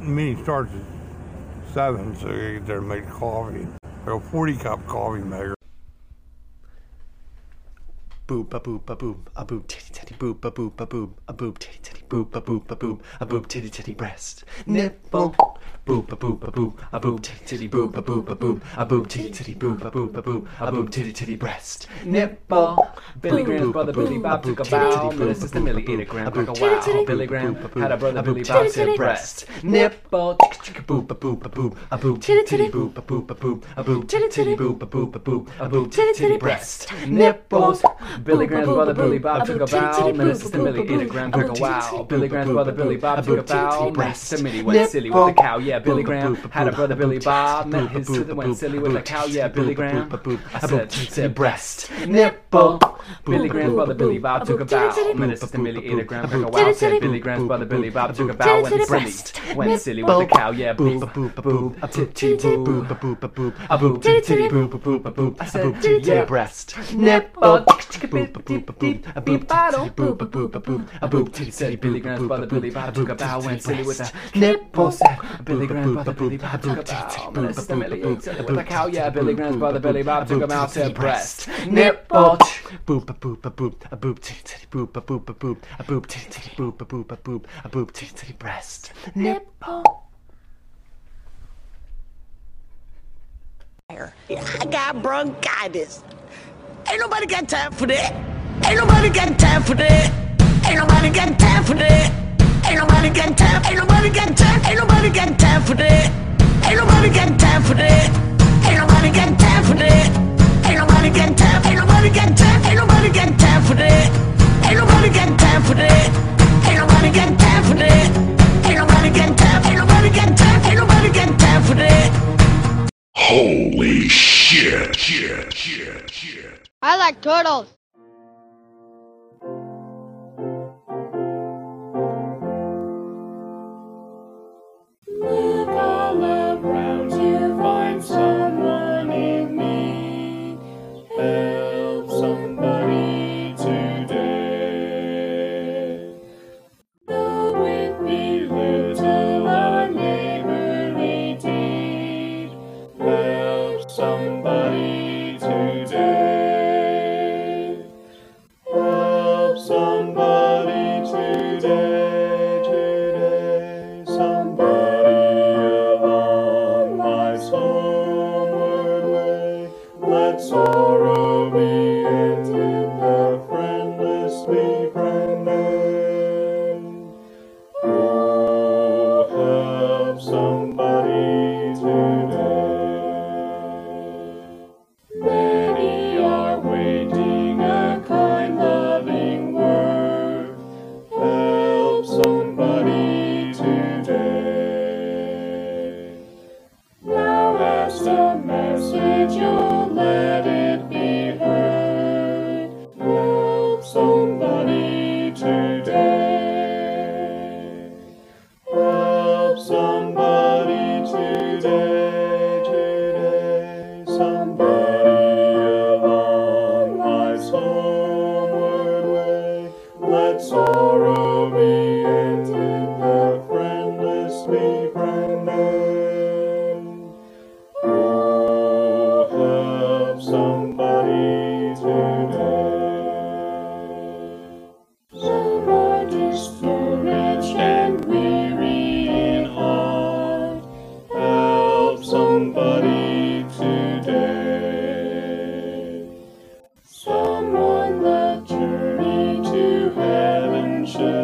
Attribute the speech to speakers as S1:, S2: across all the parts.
S1: Meeting starts at seven, so you get there to make coffee. A forty cup coffee maker.
S2: Boop a boop a boop a boop titty titty boop a boop a boop a boop titty titty boop a boop a boop a boop titty titty breast nipple boop a boop a boop a boop titty titty boop a boop a boop a boop titty titty boop a boop a boop a boop titty titty breast nipple
S3: Billy Graham's brother Billy Bob took a bow. But his sister Millie ate a gram like a wow. Billy Graham had a brother Billy Bob said breast.
S2: nipple boop a boop a boop a boop titty titty boop a boop a boop a boop titty titty boop a boop a boop a boop titty titty breast nipples
S3: Billy Graham's brother Billy Bob took a bow. But his sister Millie ate a gram like a wow. Billy Graham's brother Billy Bob took a bow. Met his sister Millie went silly with the cow. Yeah, Billy Graham had a brother Billy Bob. Met his sister went silly with the cow. Yeah, Billy Graham. I said, said breast.
S2: nipple
S3: Billy Graham's brother Billy Bob took a bow. Met his sister Millie ate a gram like a wow. Said Billy Graham's brother Billy Bob took a bow. Went silly. Went silly with the cow. Yeah,
S2: boop a
S3: boop.
S2: boop a boop a boop titty boop a boop a boop a boop titty boop a boop a boop a boop titty titty breast nipple boop a boop a boop a boop boop a boop a boop a boop titty
S3: Billy Graham's brother Billy Bob took a bow. Went silly with the
S2: nipples
S3: Billy Graham's brother Billy Bob took a bow. Met his sister Millie ate silly with the cow. Yeah, Billy Graham's brother Billy Bob took a bow. Said breast.
S2: nipple boop a boop a boop a boop titty titty boop a boop a boop a boop titty titty boop a boop a boop a boop titty titty breast nipple
S4: I got bronchitis. Ain't nobody got time for that. Ain't nobody got time for that. Ain't nobody got time for that. Ain't nobody got time. Ain't nobody got time. Ain't nobody got time for that. Ain't nobody got time for that. Ain't nobody got time for that. Ain't nobody got time. Ain't nobody got time. Ain't nobody got time for that. Ain't nobody got time for that. Ain't nobody got time for that. Ain't nobody got time. Ain't nobody got time. Ain't nobody got time for that.
S5: Holy shit, shit, shit, shit.
S6: I like turtles.
S7: Somebody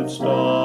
S6: Star.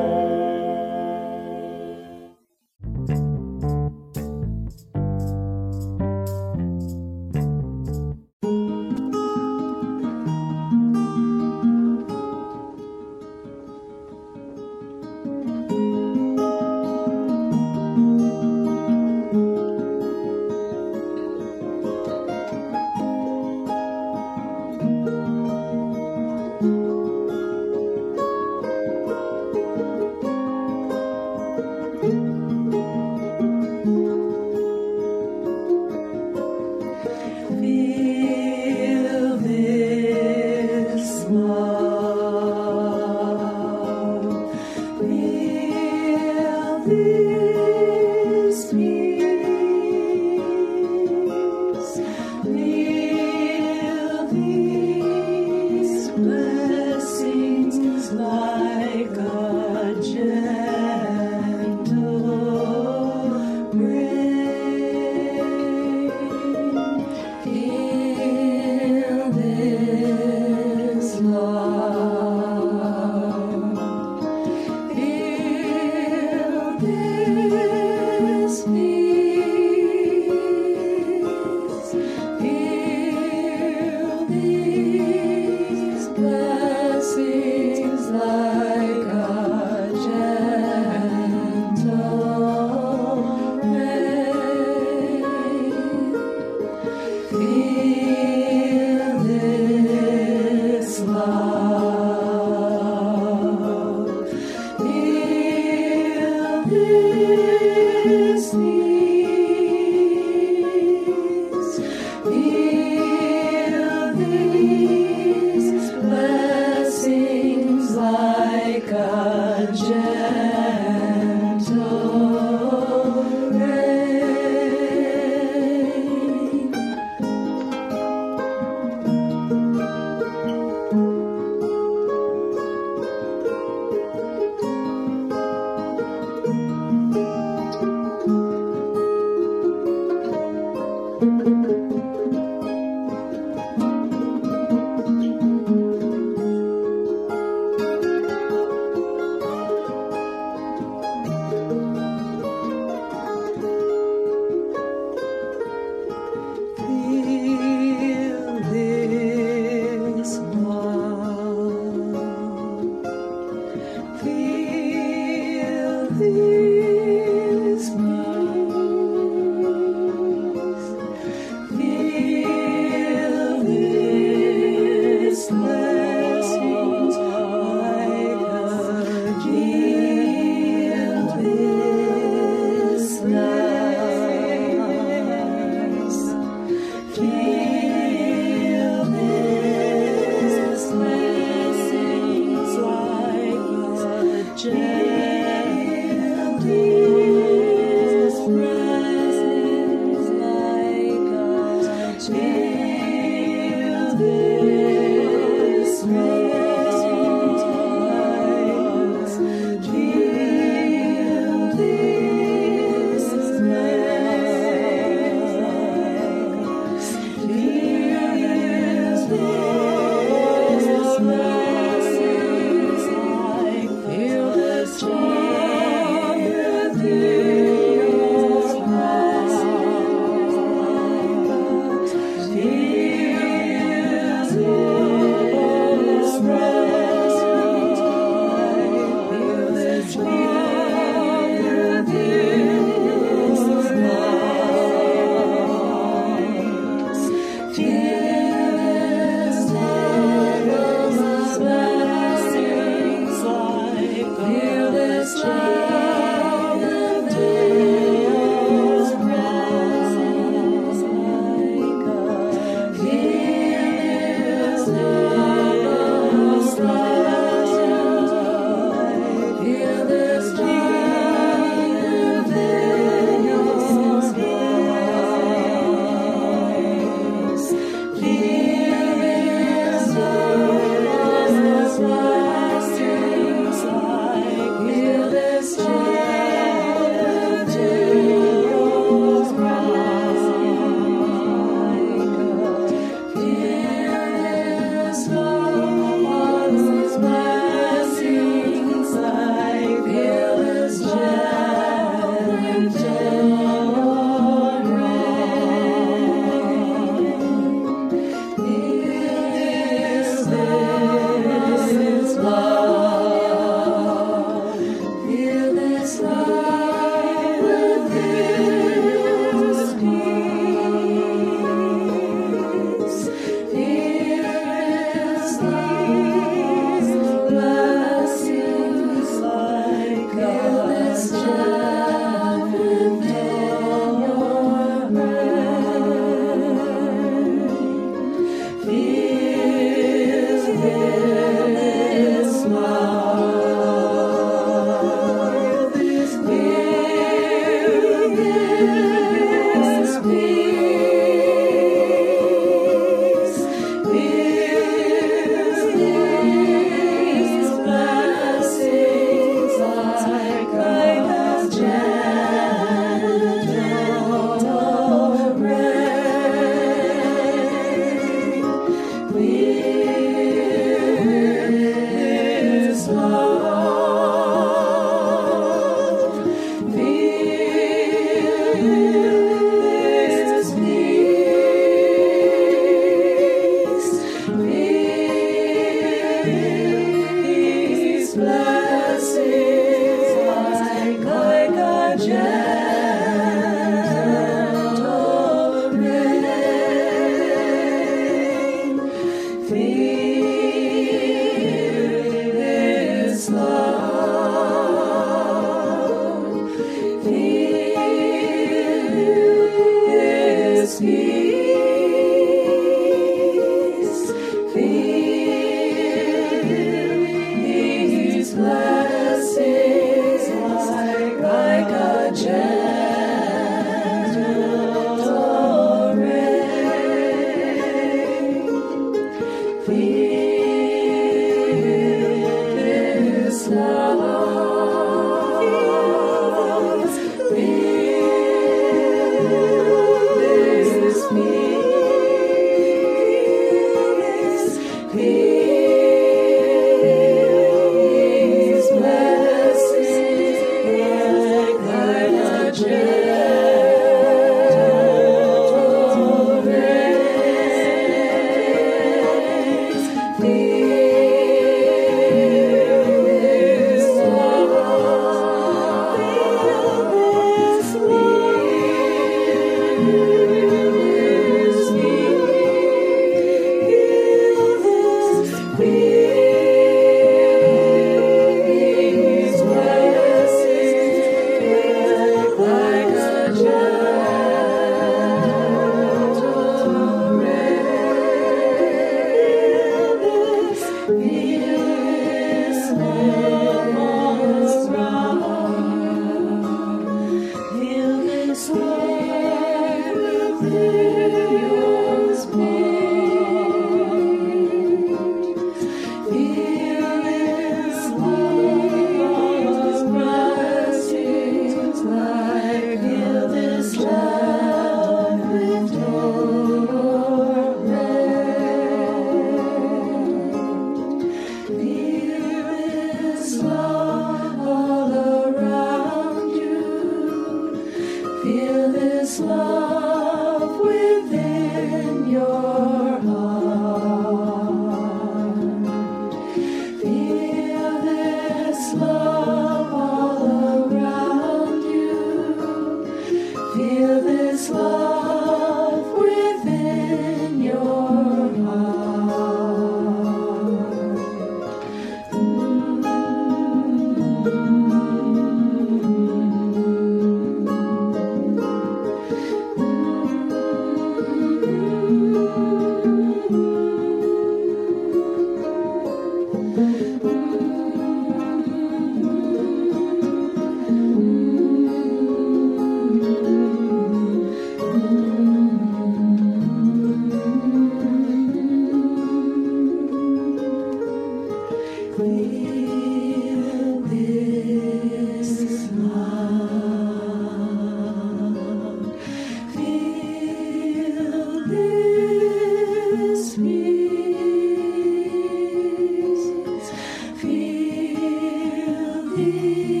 S6: Feel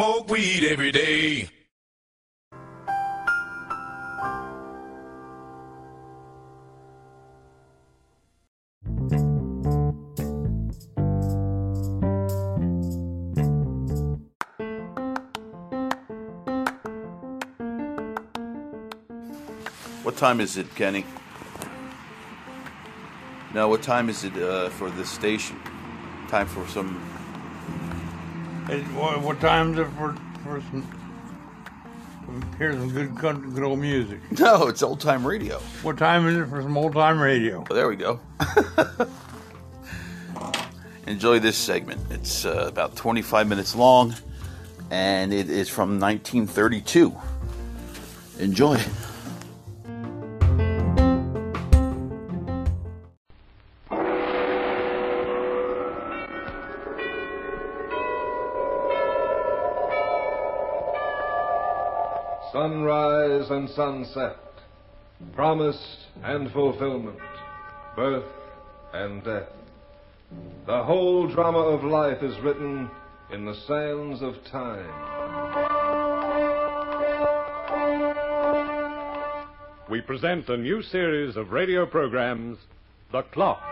S5: Smoke weed every day.
S8: What time is it, Kenny? No, what time is it uh, for the station? Time for some.
S1: Hey, what, what time is it for, for some, hear some good, country- good old music?
S8: No, it's old time radio.
S1: What time is it for some old time radio?
S8: Oh, there we go. Enjoy this segment. It's uh, about 25 minutes long, and it is from 1932. Enjoy.
S9: Sunrise and sunset, promise and fulfillment, birth and death. The whole drama of life is written in the sands of time.
S10: We present a new series of radio programs, The Clock.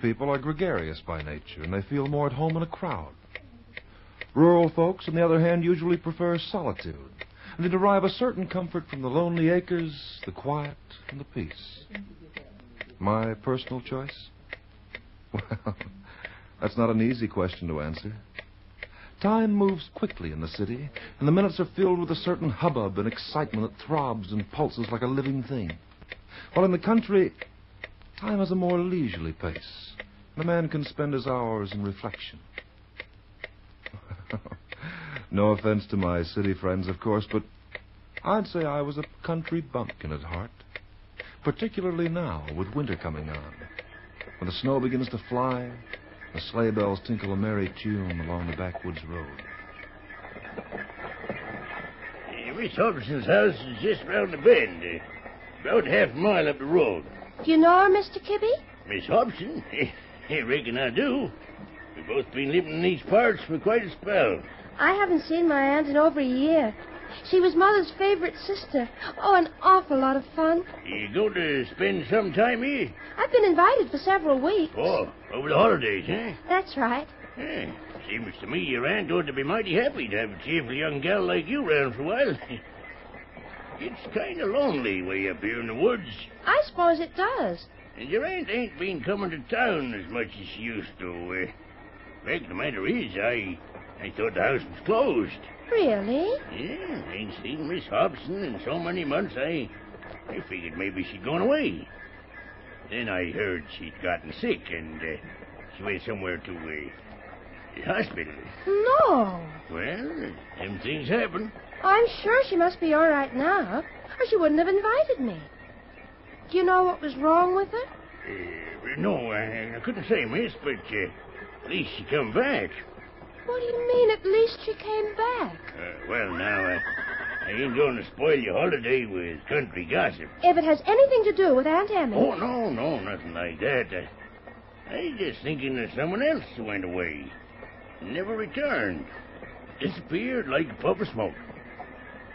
S9: People are gregarious by nature, and they feel more at home in a crowd. Rural folks, on the other hand, usually prefer solitude, and they derive a certain comfort from the lonely acres, the quiet, and the peace. My personal choice? Well, that's not an easy question to answer. Time moves quickly in the city, and the minutes are filled with a certain hubbub and excitement that throbs and pulses like a living thing. While in the country, time has a more leisurely pace, and a man can spend his hours in reflection. no offense to my city friends, of course, but I'd say I was a country bumpkin at heart. Particularly now, with winter coming on. When the snow begins to fly, the sleigh bells tinkle a merry tune along the backwoods road.
S11: Miss Hobson's house is just round the bend, about half a mile up the road.
S12: Do you know her, Mr. Kibby?
S11: Miss Hobson? I reckon I do. We've both been living in these parts for quite a spell.
S12: I haven't seen my aunt in over a year. She was Mother's favorite sister. Oh, an awful lot of fun.
S11: You go to spend some time here?
S12: I've been invited for several weeks.
S11: Oh, over the holidays, eh?
S12: That's right.
S11: Yeah, seems to me your aunt ought to be mighty happy to have a cheerful young gal like you around for a while. it's kind of lonely way up here in the woods.
S12: I suppose it does.
S11: And your aunt ain't been coming to town as much as she used to. Uh, fact of the matter is, I, I thought the house was closed.
S12: Really?
S11: Yeah, ain't seen Miss Hobson in so many months. I, I figured maybe she'd gone away. Then I heard she'd gotten sick and uh, she went somewhere to uh, the hospital.
S12: No.
S11: Well, them things happen.
S12: I'm sure she must be all right now, or she wouldn't have invited me. Do you know what was wrong with her?
S11: Uh, no, I, I couldn't say, miss, but uh, at least she come back.
S12: What do you mean, at least she came back?
S11: Uh, well, now, uh, I ain't going to spoil your holiday with country gossip.
S12: If it has anything to do with Aunt Emmy.
S11: Oh, no, no, nothing like that. Uh, I was just thinking of someone else who went away. Never returned. Disappeared like a puff of smoke.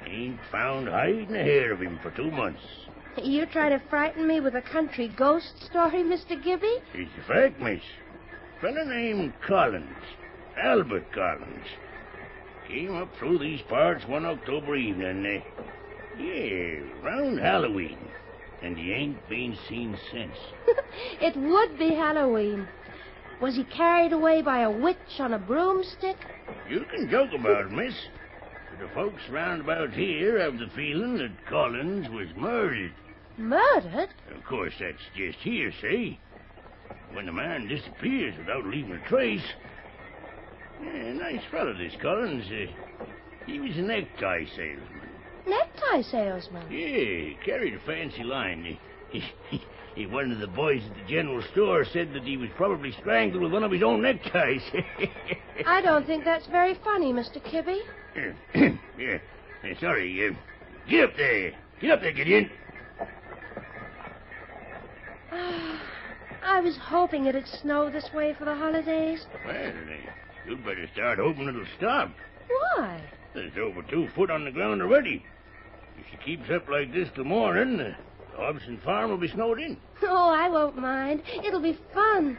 S11: Ain't found hide and a hair of him for two months.
S12: You try to frighten me with a country ghost story, Mr. Kibby?
S11: It's a fact, miss. Fella named Collins. Albert Collins. Came up through these parts one October evening. Uh, yeah, round Halloween. And he ain't been seen since.
S12: it would be Halloween. Was he carried away by a witch on a broomstick?
S11: You can joke about it, miss. The folks round about here have the feeling that Collins was murdered.
S12: Murdered?
S11: Of course, that's just hearsay. When a man disappears without leaving a trace. Yeah, nice fellow, this Collins. Uh, he was a necktie salesman.
S12: Necktie salesman?
S11: Yeah, carried a fancy line. He, he, he, one of the boys at the general store said that he was probably strangled with one of his own neckties.
S12: I don't think that's very funny, Mr. Kibby.
S11: Sorry. Uh, get up there. Get up there, Gideon.
S12: I was hoping it'd snow this way for the holidays.
S11: Well, uh, you'd better start hoping it'll stop.
S12: Why?
S11: There's over two foot on the ground already. If she keeps up like this till morning, the Hobson farm will be snowed in.
S12: Oh, I won't mind. It'll be fun.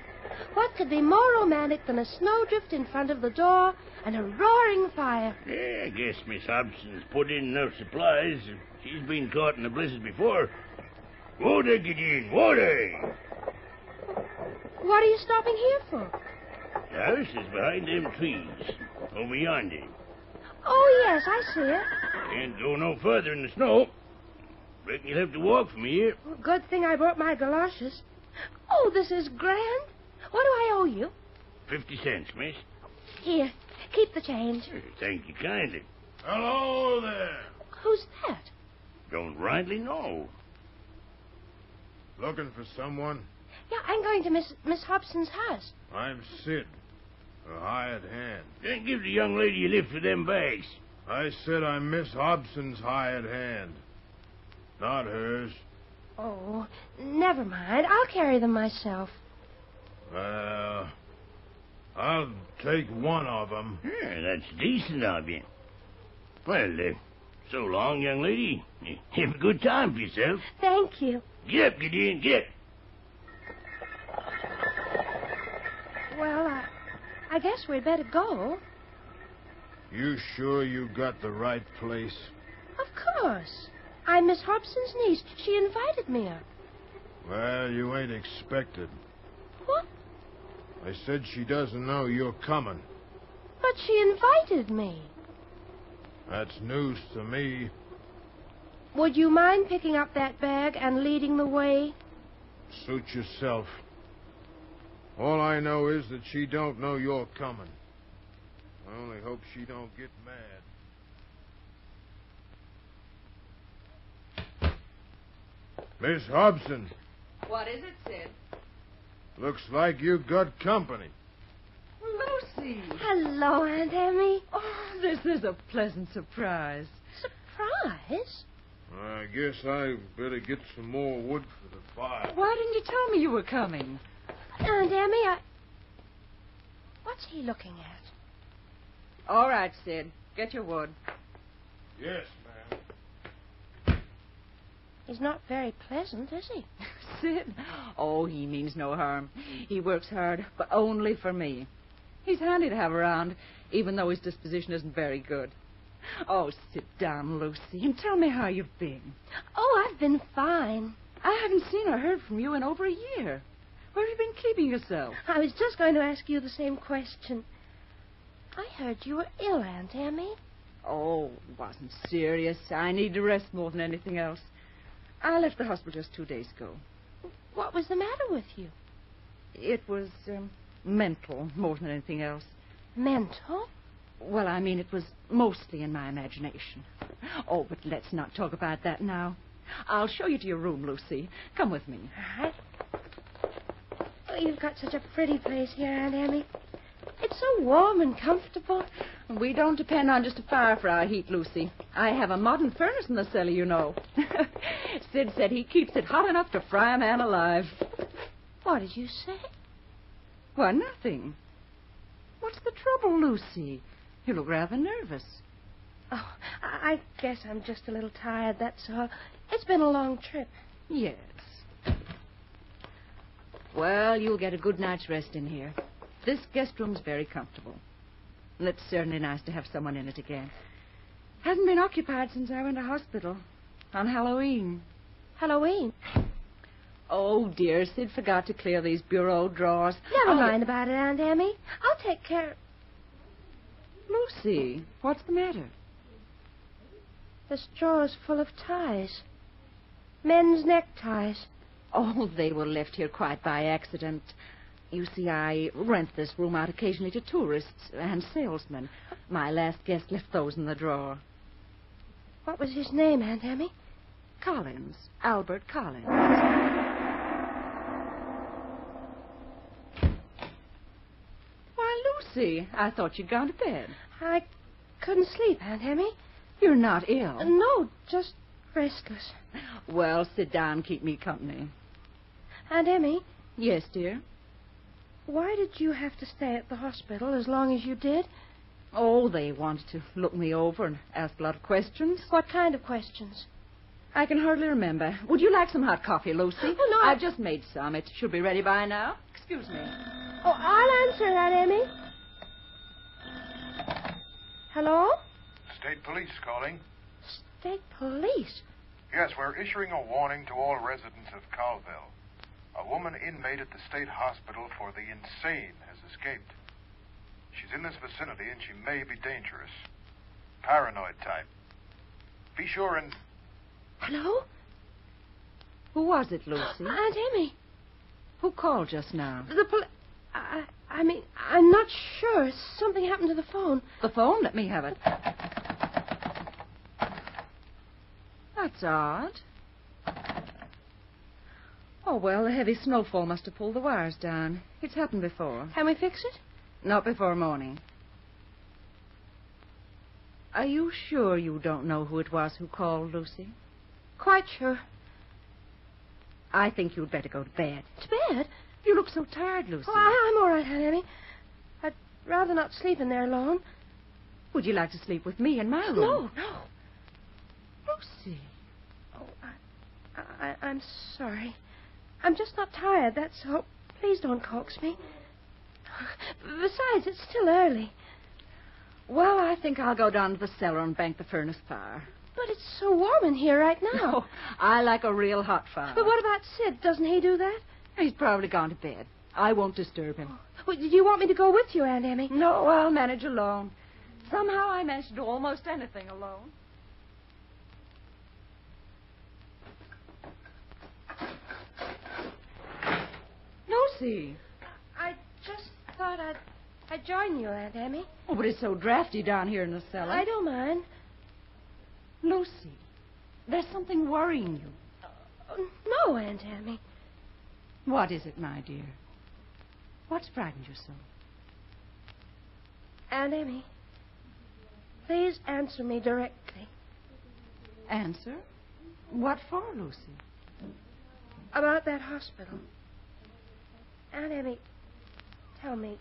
S12: What could be more romantic than a snowdrift in front of the door and a roaring fire?
S11: Yeah, I guess Miss Hobson's put in enough supplies. She's been caught in a blizzard before. Water, Gideon, water!
S12: What are you stopping here for?
S11: The house is behind them trees, over yonder.
S12: Oh, yes, I see it.
S11: Can't go no further in the snow. Reckon you'll have to walk from here.
S12: Good thing I brought my galoshes. Oh, this is grand. What do I owe you?
S11: Fifty cents, miss.
S12: Here, keep the change.
S11: Thank you kindly.
S1: Hello there.
S12: Who's that?
S11: Don't rightly know.
S1: Looking for someone?
S12: Yeah, I'm going to Miss Miss Hobson's house.
S1: I'm Sid, a hired hand.
S11: Then give the young lady a lift with them bags.
S1: I said I'm Miss Hobson's hired hand, not hers.
S12: Oh, never mind. I'll carry them myself.
S1: Well, I'll take one of them.
S11: Yeah, that's decent of you. Well, uh, so long, young lady. Have a good time for yourself.
S12: Thank you.
S11: Get up, Gideon, get.
S12: Well, I, I guess we'd better go.
S1: You sure you got the right place?
S12: Of course. I'm Miss Hobson's niece. She invited me up.
S1: Well, you ain't expected.
S12: What?
S1: I said she doesn't know you're coming.
S12: But she invited me.
S1: That's news to me.
S12: Would you mind picking up that bag and leading the way?
S1: Suit yourself. All I know is that she don't know you're coming. I only hope she don't get mad. Miss Hobson,
S13: What is it, Sid?
S1: Looks like you got company.
S13: Lucy.
S12: Hello, Aunt Emmy.
S13: Oh, this is a pleasant surprise.
S12: Surprise?
S1: I guess I better get some more wood for the fire.
S13: Why didn't you tell me you were coming?
S12: Aunt Emmy, I. What's he looking at?
S13: All right, Sid. Get your wood.
S1: Yes, ma'am.
S12: He's not very pleasant, is he?
S13: Sid? Oh, he means no harm. He works hard, but only for me. He's handy to have around, even though his disposition isn't very good. Oh, sit down, Lucy, and tell me how you've been.
S12: Oh, I've been fine.
S13: I haven't seen or heard from you in over a year. Where have you been keeping yourself?
S12: I was just going to ask you the same question. I heard you were ill, Aunt Emmy.
S13: Oh, it wasn't serious. I need to rest more than anything else. I left the hospital just two days ago.
S12: What was the matter with you?
S13: It was um, mental more than anything else.
S12: Mental?
S13: Well, I mean, it was mostly in my imagination. Oh, but let's not talk about that now. I'll show you to your room, Lucy. Come with me.
S12: All right. Oh, you've got such a pretty place here, Aunt Emmy. It's so warm and comfortable.
S13: We don't depend on just a fire for our heat, Lucy. I have a modern furnace in the cellar, you know. Sid said he keeps it hot enough to fry a man alive.
S12: What did you say?
S13: Why, nothing. What's the trouble, Lucy? You look rather nervous.
S12: Oh, I guess I'm just a little tired, that's all. It's been a long trip.
S13: Yes. Well, you'll get a good night's rest in here. This guest room's very comfortable. And it's certainly nice to have someone in it again. Hasn't been occupied since I went to hospital. On Halloween.
S12: Halloween?
S13: Oh, dear, Sid forgot to clear these bureau drawers.
S12: Never oh,
S13: I'll-
S12: mind about it, Aunt Emmy. I'll take care.
S13: Lucy, what's the matter?
S12: This drawer's full of ties. Men's neckties.
S13: Oh, they were left here quite by accident. You see, I rent this room out occasionally to tourists and salesmen. My last guest left those in the drawer.
S12: What was his name, Aunt Emmy?
S13: Collins. Albert Collins. Why, Lucy, I thought you'd gone to bed.
S12: I couldn't sleep, Aunt Emmy.
S13: You're not ill.
S12: No, just restless.
S13: Well, sit down, keep me company.
S12: Aunt Emmy,
S13: Yes, dear.
S12: Why did you have to stay at the hospital as long as you did?
S13: Oh, they wanted to look me over and ask a lot of questions.
S12: What kind of questions?
S13: I can hardly remember. Would you like some hot coffee, Lucy?
S12: Oh, no, I-
S13: I've just made some. It should be ready by now. Excuse me.
S12: Oh, I'll answer, that, Emmy. Hello?
S14: State police calling.
S12: State police.
S14: Yes, we're issuing a warning to all residents of Colville. A woman inmate at the state hospital for the insane has escaped. She's in this vicinity and she may be dangerous. Paranoid type. Be sure and.
S12: Hello?
S13: Who was it, Lucy?
S12: Aunt Emmy.
S13: Who called just now?
S12: The poli- I, I mean, I'm not sure. Something happened to the phone.
S13: The phone? Let me have it. That's odd. Oh, well, the heavy snowfall must have pulled the wires down. It's happened before.
S12: Can we fix it?
S13: Not before morning. Are you sure you don't know who it was who called, Lucy?
S12: Quite sure.
S13: I think you'd better go to bed.
S12: To bed?
S13: You look so tired, Lucy.
S12: Oh, I, I'm all right, Aunt Emmy. I'd rather not sleep in there alone.
S13: Would you like to sleep with me in my room?
S12: No, no.
S13: Lucy.
S12: Oh, I, I, I'm sorry. I'm just not tired, that's all. Please don't coax me. Besides, it's still early.
S13: Well, I think I'll go down to the cellar and bank the furnace fire.
S12: But it's so warm in here right now.
S13: No, I like a real hot fire.
S12: But what about Sid? Doesn't he do that?
S13: He's probably gone to bed. I won't disturb him.
S12: Oh, well, do you want me to go with you, Aunt Emmy?
S13: No, I'll manage alone. Somehow I manage to do almost anything alone. Lucy.
S12: I just thought I'd, I'd join you, Aunt Emmy.
S13: Oh, but it's so drafty down here in the cellar.
S12: I don't mind.
S13: Lucy, there's something worrying you.
S12: Oh, no, Aunt Emmy.
S13: What is it, my dear? What's frightened you so?
S12: Aunt Emmy, please answer me directly.
S13: Answer? What for, Lucy?
S12: About that hospital. Aunt Emmy, tell me,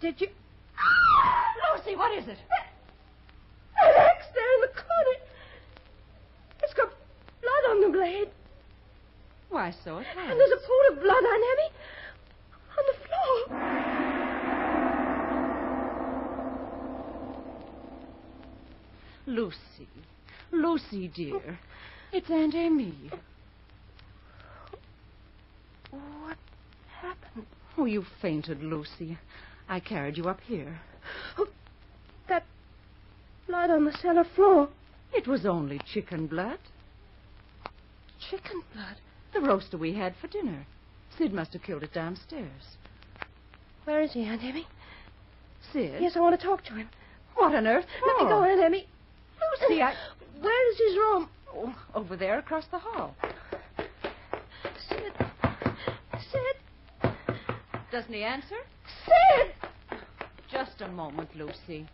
S12: did you...
S13: Lucy, what is it?
S12: That axe there in the corner. sewing blade.
S13: Why, so it
S12: has.
S13: And
S12: there's a pool of blood, Aunt Emmy. On the floor.
S13: Lucy. Lucy, dear. It's Aunt Emmy.
S12: What happened?
S13: Oh, you fainted, Lucy. I carried you up here.
S12: Oh, that blood on the cellar floor.
S13: It was only chicken blood.
S12: Chicken blood.
S13: The roaster we had for dinner. Sid must have killed it downstairs.
S12: Where is he, Aunt Emmy?
S13: Sid?
S12: Yes, I want to talk to him.
S13: What on earth
S12: Let me go, oh. Aunt Emmy.
S13: Lucy, I...
S12: Where is his room?
S13: Oh, over there across the hall.
S12: Sid.
S13: Doesn't he answer?
S12: Sid!
S13: Just a moment, Lucy.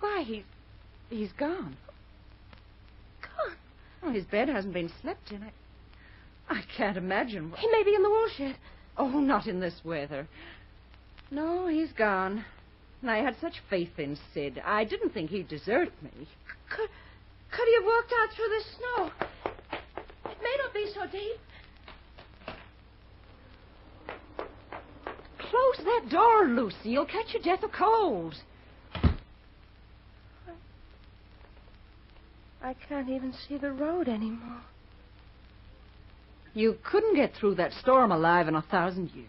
S13: Why, he's... he's gone.
S12: Gone.
S13: Oh, his bed hasn't been slept in. I, I can't imagine. What...
S12: He may be in the wool shed.
S13: Oh, not in this weather. No, he's gone. And I had such faith in Sid. I didn't think he'd desert me.
S12: Could, could he have walked out through the snow? It may not be so deep.
S13: That door, Lucy. You'll catch your death of cold.
S12: I can't even see the road anymore.
S13: You couldn't get through that storm alive in a thousand years.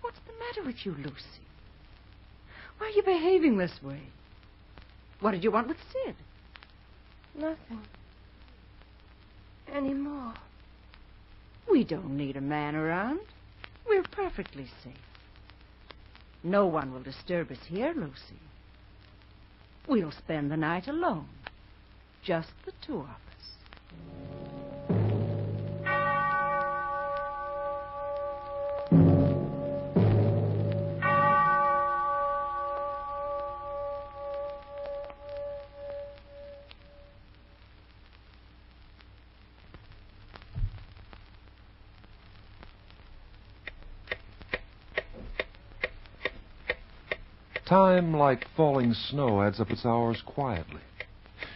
S13: What's the matter with you, Lucy? Why are you behaving this way? What did you want with Sid?
S12: Nothing. Anymore.
S13: We don't need a man around. We're perfectly safe. No one will disturb us here, Lucy. We'll spend the night alone. Just the two of us.
S9: Time, like falling snow, adds up its hours quietly.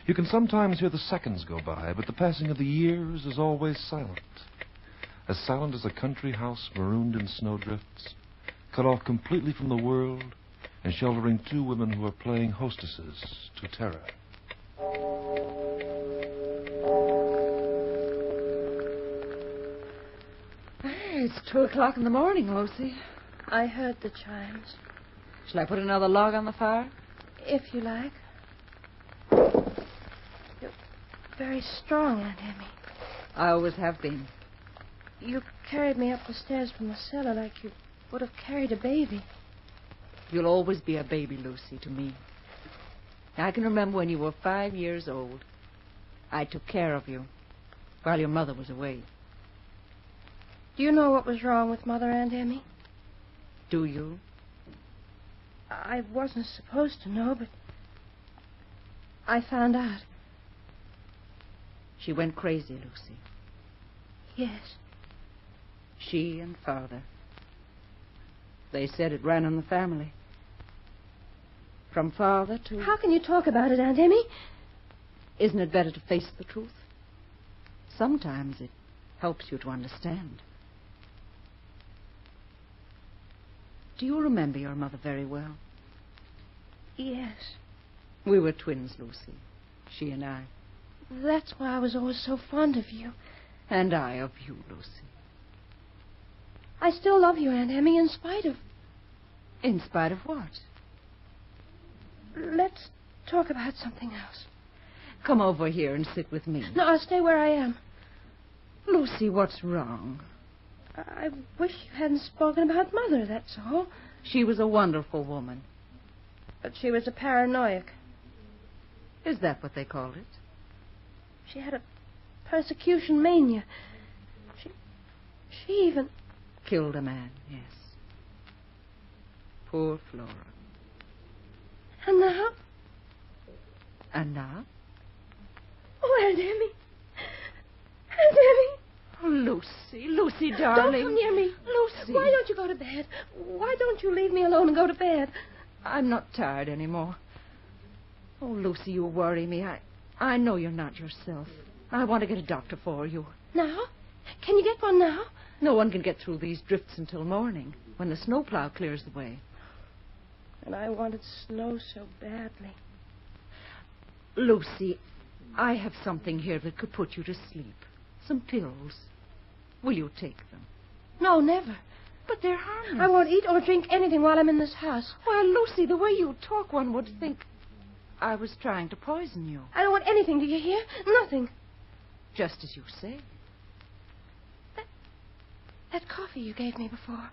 S9: You can sometimes hear the seconds go by, but the passing of the years is always silent. As silent as a country house marooned in snowdrifts, cut off completely from the world, and sheltering two women who are playing hostesses to terror.
S13: Ah, it's two o'clock in the morning, Lucy.
S12: I heard the chimes.
S13: Shall I put another log on the fire?
S12: If you like. You're very strong, Aunt Emmy.
S13: I always have been.
S12: You carried me up the stairs from the cellar like you would have carried a baby.
S13: You'll always be a baby, Lucy, to me. I can remember when you were five years old. I took care of you while your mother was away.
S12: Do you know what was wrong with Mother, Aunt Emmy?
S13: Do you?
S12: I wasn't supposed to know, but I found out.
S13: She went crazy, Lucy.
S12: Yes.
S13: She and father. They said it ran in the family. From father to.
S12: How can you talk about it, Aunt Emmy?
S13: Isn't it better to face the truth? Sometimes it helps you to understand. Do you remember your mother very well?
S12: Yes.
S13: We were twins, Lucy. She and I.
S12: That's why I was always so fond of you.
S13: And I of you, Lucy.
S12: I still love you, Aunt Emmy, in spite of.
S13: In spite of what?
S12: Let's talk about something else.
S13: Come over here and sit with me.
S12: No, I'll stay where I am.
S13: Lucy, what's wrong?
S12: I wish you hadn't spoken about Mother, that's all.
S13: She was a wonderful woman.
S12: But she was a paranoiac.
S13: Is that what they called it?
S12: She had a persecution mania. She. She even.
S13: Killed a man, yes. Poor Flora.
S12: And now.
S13: And now?
S12: Oh, Aunt Emmy. Aunt Emmy.
S13: Oh, Lucy, Lucy, darling.
S12: Don't come near me.
S13: Lucy.
S12: Why don't you go to bed? Why don't you leave me alone and go to bed?
S13: I'm not tired anymore. Oh, Lucy, you worry me. I, I know you're not yourself. I want to get a doctor for you.
S12: Now? Can you get one now?
S13: No one can get through these drifts until morning, when the snowplow clears the way.
S12: And I wanted snow so badly.
S13: Lucy, I have something here that could put you to sleep. Some pills. Will you take them?
S12: No, never.
S13: But they're harmless.
S12: I won't eat or drink anything while I'm in this house.
S13: Well, Lucy, the way you talk, one would think I was trying to poison you.
S12: I don't want anything, do you hear? Nothing.
S13: Just as you say.
S12: That that coffee you gave me before.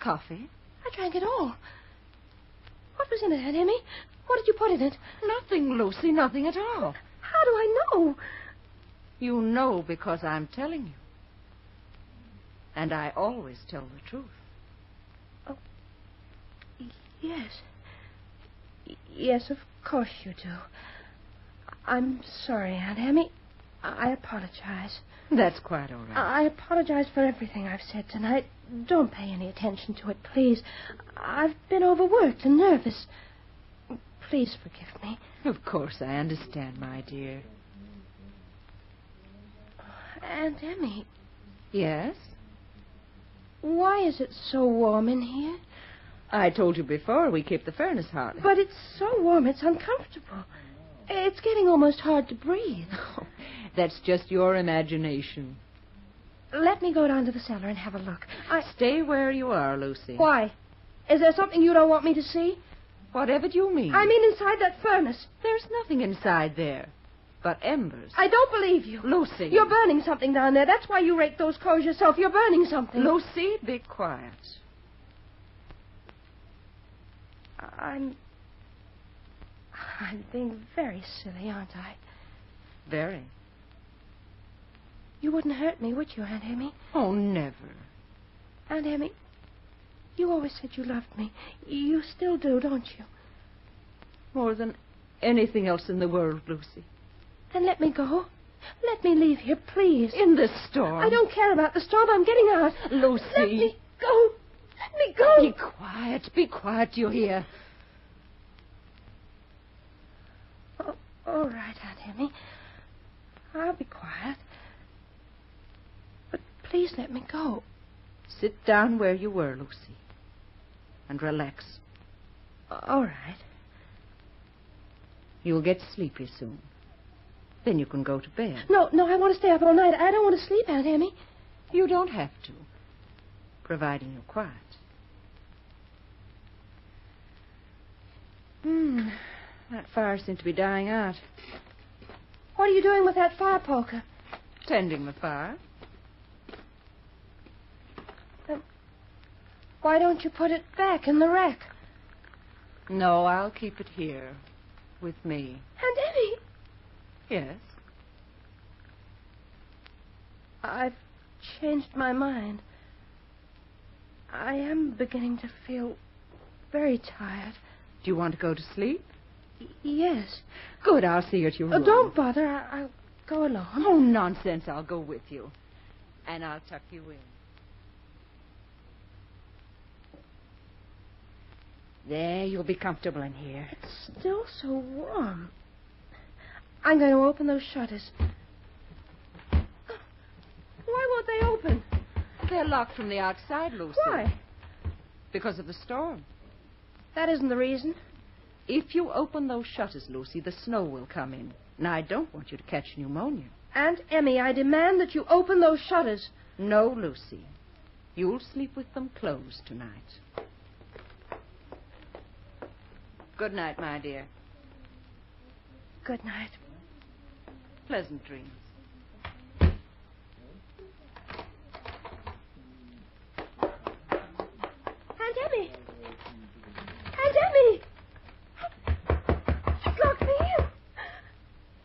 S13: Coffee?
S12: I drank it all. What was in it, Aunt Emmy? What did you put in it?
S13: Nothing, Lucy, nothing at all.
S12: How do I know?
S13: You know because I'm telling you. And I always tell the truth.
S12: Oh, yes. Yes, of course you do. I'm sorry, Aunt Emmy. I apologize.
S13: That's quite all right.
S12: I apologize for everything I've said tonight. Don't pay any attention to it, please. I've been overworked and nervous. Please forgive me.
S13: Of course, I understand, my dear.
S12: Uh, Aunt Emmy,
S13: Yes?
S12: why is it so warm in here?
S13: I told you before we keep the furnace hot.
S12: But it's so warm, it's uncomfortable. It's getting almost hard to breathe.
S13: That's just your imagination.
S12: Let me go down to the cellar and have a look. I...
S13: Stay where you are, Lucy.
S12: Why? Is there something you don't want me to see?
S13: Whatever do you mean?
S12: I mean inside that furnace.
S13: There's nothing inside there but embers.
S12: I don't believe you.
S13: Lucy.
S12: You're burning something down there. That's why you raked those clothes yourself. You're burning something.
S13: Lucy, be quiet.
S12: I'm. I'm being very silly, aren't I?
S13: Very.
S12: You wouldn't hurt me, would you, Aunt Emmy?
S13: Oh, never.
S12: Aunt Emmy, you always said you loved me. You still do, don't you?
S13: More than anything else in the world, Lucy.
S12: Then let me go. Let me leave here, please.
S13: In the storm.
S12: I don't care about the storm. I'm getting out.
S13: Lucy.
S12: Let me go. Let me go.
S13: Be quiet. Be quiet, you hear?
S12: Oh, all right, Aunt Emmy. I'll be quiet. But please let me go.
S13: Sit down where you were, Lucy. And relax.
S12: All right.
S13: You'll get sleepy soon. Then you can go to bed.
S12: No, no, I want to stay up all night. I don't want to sleep, Aunt Emmy.
S13: You don't have to, providing you're quiet. Hmm. That fire seems to be dying out.
S12: What are you doing with that fire poker?
S13: Tending the fire.
S12: Why don't you put it back in the rack?
S13: No, I'll keep it here with me.
S12: Aunt Emmy,
S13: Yes.
S12: I've changed my mind. I am beginning to feel very tired.
S13: Do you want to go to sleep?
S12: Y- yes.
S13: Good, I'll see you at your
S12: oh,
S13: room.
S12: Oh, don't bother. I- I'll go alone.
S13: Oh, nonsense. I'll go with you. And I'll tuck you in. There, you'll be comfortable in here.
S12: It's still so warm. I'm going to open those shutters. Why won't they open?
S13: They're locked from the outside, Lucy.
S12: Why?
S13: Because of the storm.
S12: That isn't the reason.
S13: If you open those shutters, Lucy, the snow will come in. And I don't want you to catch pneumonia.
S12: Aunt Emmy, I demand that you open those shutters.
S13: No, Lucy. You'll sleep with them closed tonight. Good night, my dear.
S12: Good night.
S13: Pleasant dreams.
S12: Aunt Emmy! Aunt Emmy! She's locked me in!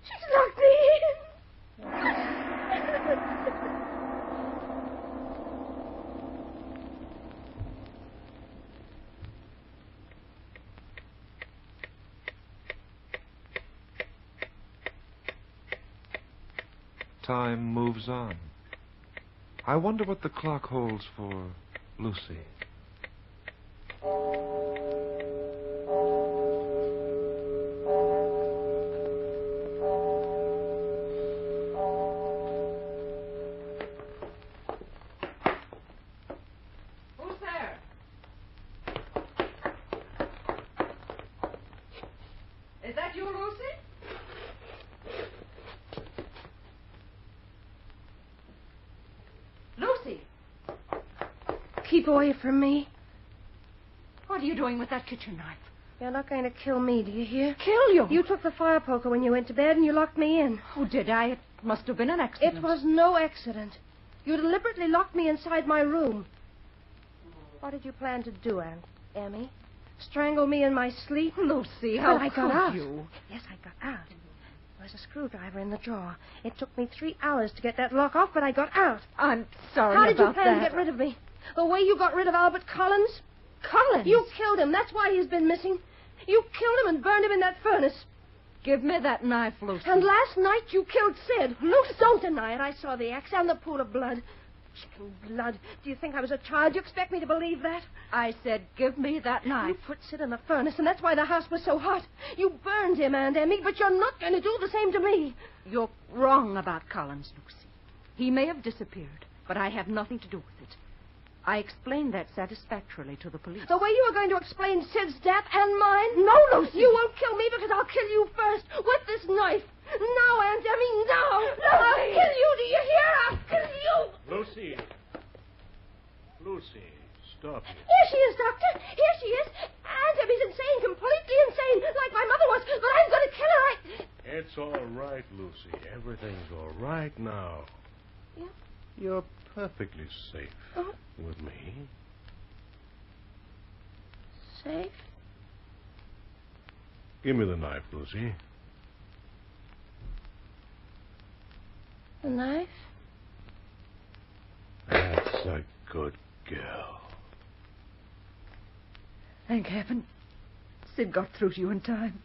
S12: She's locked me in!
S9: Time moves on. I wonder what the clock holds for Lucy.
S12: Keep away from me.
S13: What are you doing with that kitchen knife?
S12: You're not going to kill me, do you hear?
S13: Kill you?
S12: You took the fire poker when you went to bed and you locked me in.
S13: Oh, did I? It must have been an accident.
S12: It was no accident. You deliberately locked me inside my room. What did you plan to do, Aunt Emmy? Strangle me in my sleep?
S13: Lucy, how
S12: But I got out.
S13: you?
S12: Yes, I got out. There was a screwdriver in the drawer. It took me three hours to get that lock off, but I got out.
S13: I'm sorry
S12: How did you plan
S13: that.
S12: to get rid of me? The way you got rid of Albert Collins?
S13: Collins?
S12: You killed him. That's why he's been missing. You killed him and burned him in that furnace.
S13: Give me that knife, Lucy.
S12: And last night you killed Sid. Lucy, don't deny it. I saw the axe and the pool of blood. Chicken blood. Do you think I was a child? Do you expect me to believe that?
S13: I said, give me that knife.
S12: You put Sid in the furnace, and that's why the house was so hot. You burned him, Aunt Emmy, but you're not going to do the same to me.
S13: You're wrong about Collins, Lucy. He may have disappeared, but I have nothing to do with it. I explained that satisfactorily to the police.
S12: The way you are going to explain Sid's death and mine?
S13: No, Lucy.
S12: You won't kill me because I'll kill you first with this knife. Now, Aunt Emmy, now. I'll kill you, do you hear? I'll kill you.
S15: Lucy. Lucy, stop it.
S12: Here she is, Doctor. Here she is. Aunt Emmy's insane, completely insane, like my mother was, but I'm going to kill her. I...
S15: It's all right, Lucy. Everything's all right now.
S12: Yeah?
S15: You're perfectly safe
S12: Oh.
S15: with me.
S12: Safe?
S15: Give me the knife, Lucy.
S12: The knife?
S15: That's a good girl.
S13: Thank heaven. Sid got through to you in time.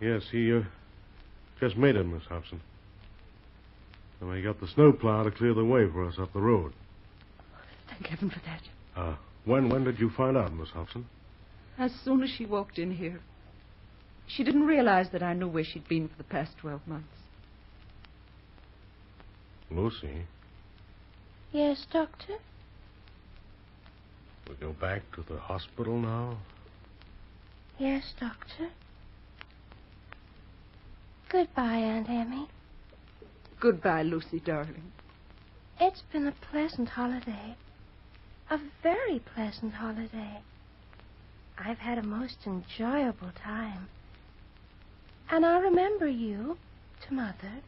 S15: Yes, he uh, just made it, Miss Hobson. And he got the snowplow to clear the way for us up the road.
S13: Thank heaven for that.
S15: Uh, when when did you find out, Miss Hobson?
S13: As soon as she walked in here. She didn't realize that I knew where she'd been for the past 12 months.
S15: Lucy,
S12: Yes, Doctor?
S15: we go back to the hospital now?
S12: Yes, Doctor. Goodbye, Aunt Emmy.
S13: Goodbye, Lucy, darling.
S12: It's been a pleasant holiday. A very pleasant holiday. I've had a most enjoyable time. And I'll remember you to Mother.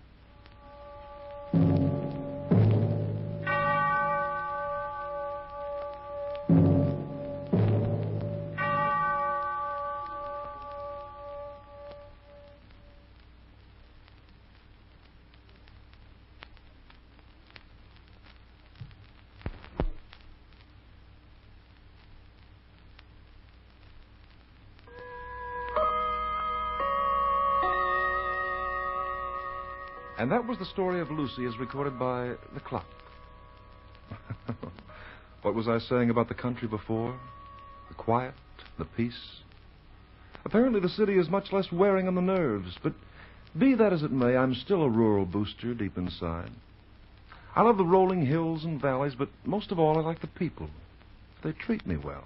S9: And that was the story of Lucy as recorded by the clock. what was I saying about the country before? The quiet, the peace. Apparently, the city is much less wearing on the nerves, but be that as it may, I'm still a rural booster deep inside. I love the rolling hills and valleys, but most of all, I like the people. They treat me well.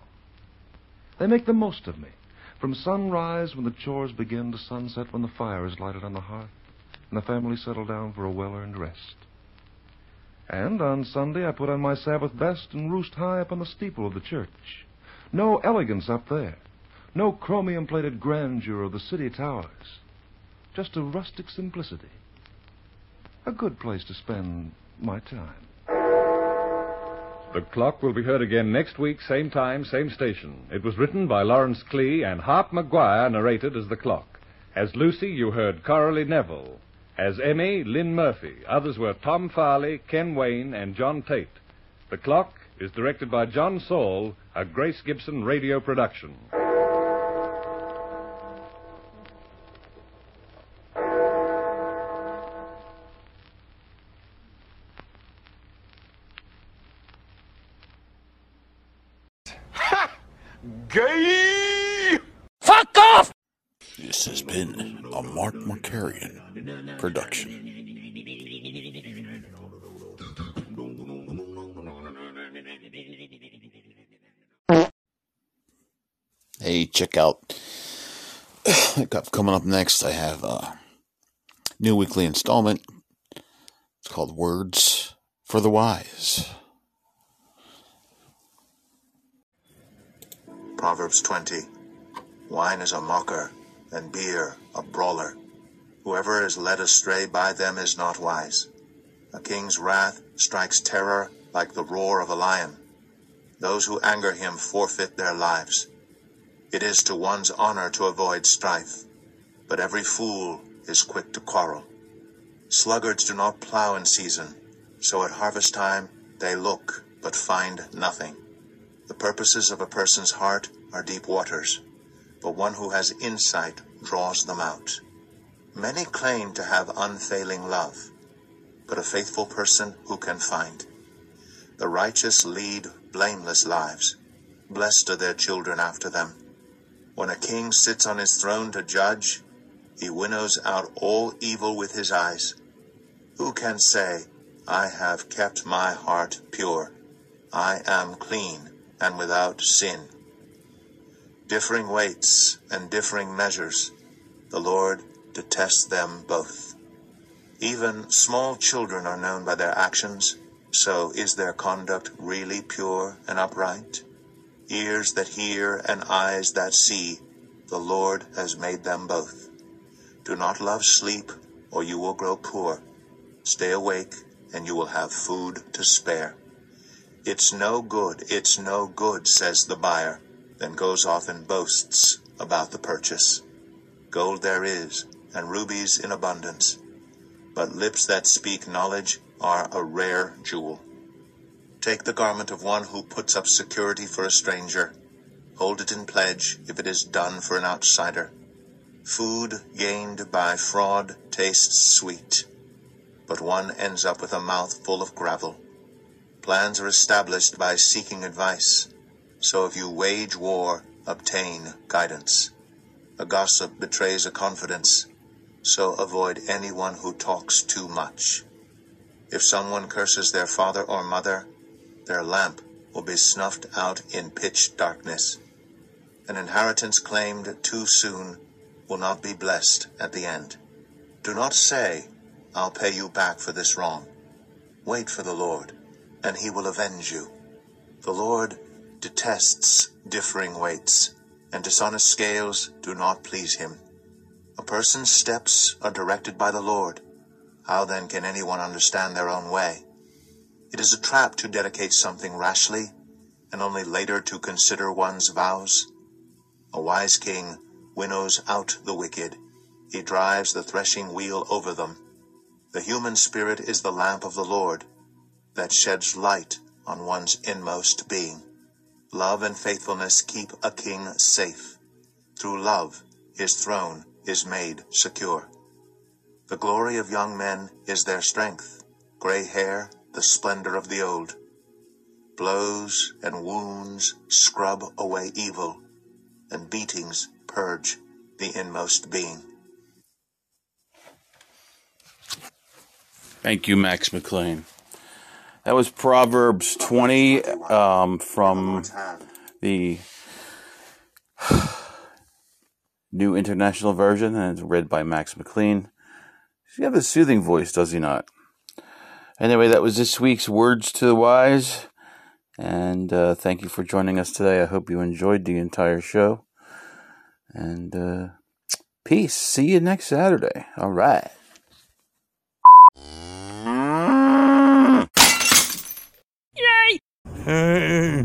S9: They make the most of me, from sunrise when the chores begin to sunset when the fire is lighted on the hearth and the family settled down for a well earned rest. And on Sunday, I put on my Sabbath best and roost high up on the steeple of the church. No elegance up there, no chromium plated grandeur of the city towers, just a rustic simplicity. A good place to spend my time.
S10: The Clock will be heard again next week, same time, same station. It was written by Lawrence Klee and Harp McGuire narrated as The Clock. As Lucy, you heard Coralie Neville. As Emmy, Lynn Murphy. Others were Tom Farley, Ken Wayne, and John Tate. The Clock is directed by John Saul, a Grace Gibson radio production.
S8: Ha! Gay! This has been a Mark Markarian production. Hey, check out. coming up next. I have a new weekly installment. It's called Words for the Wise.
S16: Proverbs 20. Wine is a mocker, and beer a brawler. Whoever is led astray by them is not wise. A king's wrath strikes terror like the roar of a lion. Those who anger him forfeit their lives. It is to one's honor to avoid strife, but every fool is quick to quarrel. Sluggards do not plow in season, so at harvest time they look but find nothing. The purposes of a person's heart are deep waters, but one who has insight draws them out. Many claim to have unfailing love, but a faithful person who can find? The righteous lead blameless lives. Blessed are their children after them. When a king sits on his throne to judge, he winnows out all evil with his eyes. Who can say, I have kept my heart pure? I am clean and without sin. Differing weights and differing measures, the Lord detests them both. Even small children are known by their actions, so is their conduct really pure and upright? Ears that hear and eyes that see, the Lord has made them both. Do not love sleep, or you will grow poor. Stay awake, and you will have food to spare. It's no good, it's no good, says the buyer, then goes off and boasts about the purchase. Gold there is, and rubies in abundance, but lips that speak knowledge are a rare jewel. Take the garment of one who puts up security for a stranger. Hold it in pledge if it is done for an outsider. Food gained by fraud tastes sweet, but one ends up with a mouth full of gravel. Plans are established by seeking advice, so if you wage war, obtain guidance. A gossip betrays a confidence, so avoid anyone who talks too much. If someone curses their father or mother, their lamp will be snuffed out in pitch darkness. An inheritance claimed too soon will not be blessed at the end. Do not say, I'll pay you back for this wrong. Wait for the Lord, and he will avenge you. The Lord detests differing weights, and dishonest scales do not please him. A person's steps are directed by the Lord. How then can anyone understand their own way? It is a trap to dedicate something rashly, and only later to consider one's vows. A wise king winnows out the wicked. He drives the threshing wheel over them. The human spirit is the lamp of the Lord that sheds light on one's inmost being. Love and faithfulness keep a king safe. Through love, his throne is made secure. The glory of young men is their strength, gray hair, the splendor of the old. Blows and wounds scrub away evil, and beatings purge the inmost being.
S8: Thank you, Max McLean. That was Proverbs 20 um, from the New International Version, and it's read by Max McLean. He has a soothing voice, does he not? Anyway, that was this week's Words to the Wise, and uh, thank you for joining us today. I hope you enjoyed the entire show, and uh, peace. See you next Saturday. All right.
S6: Yay!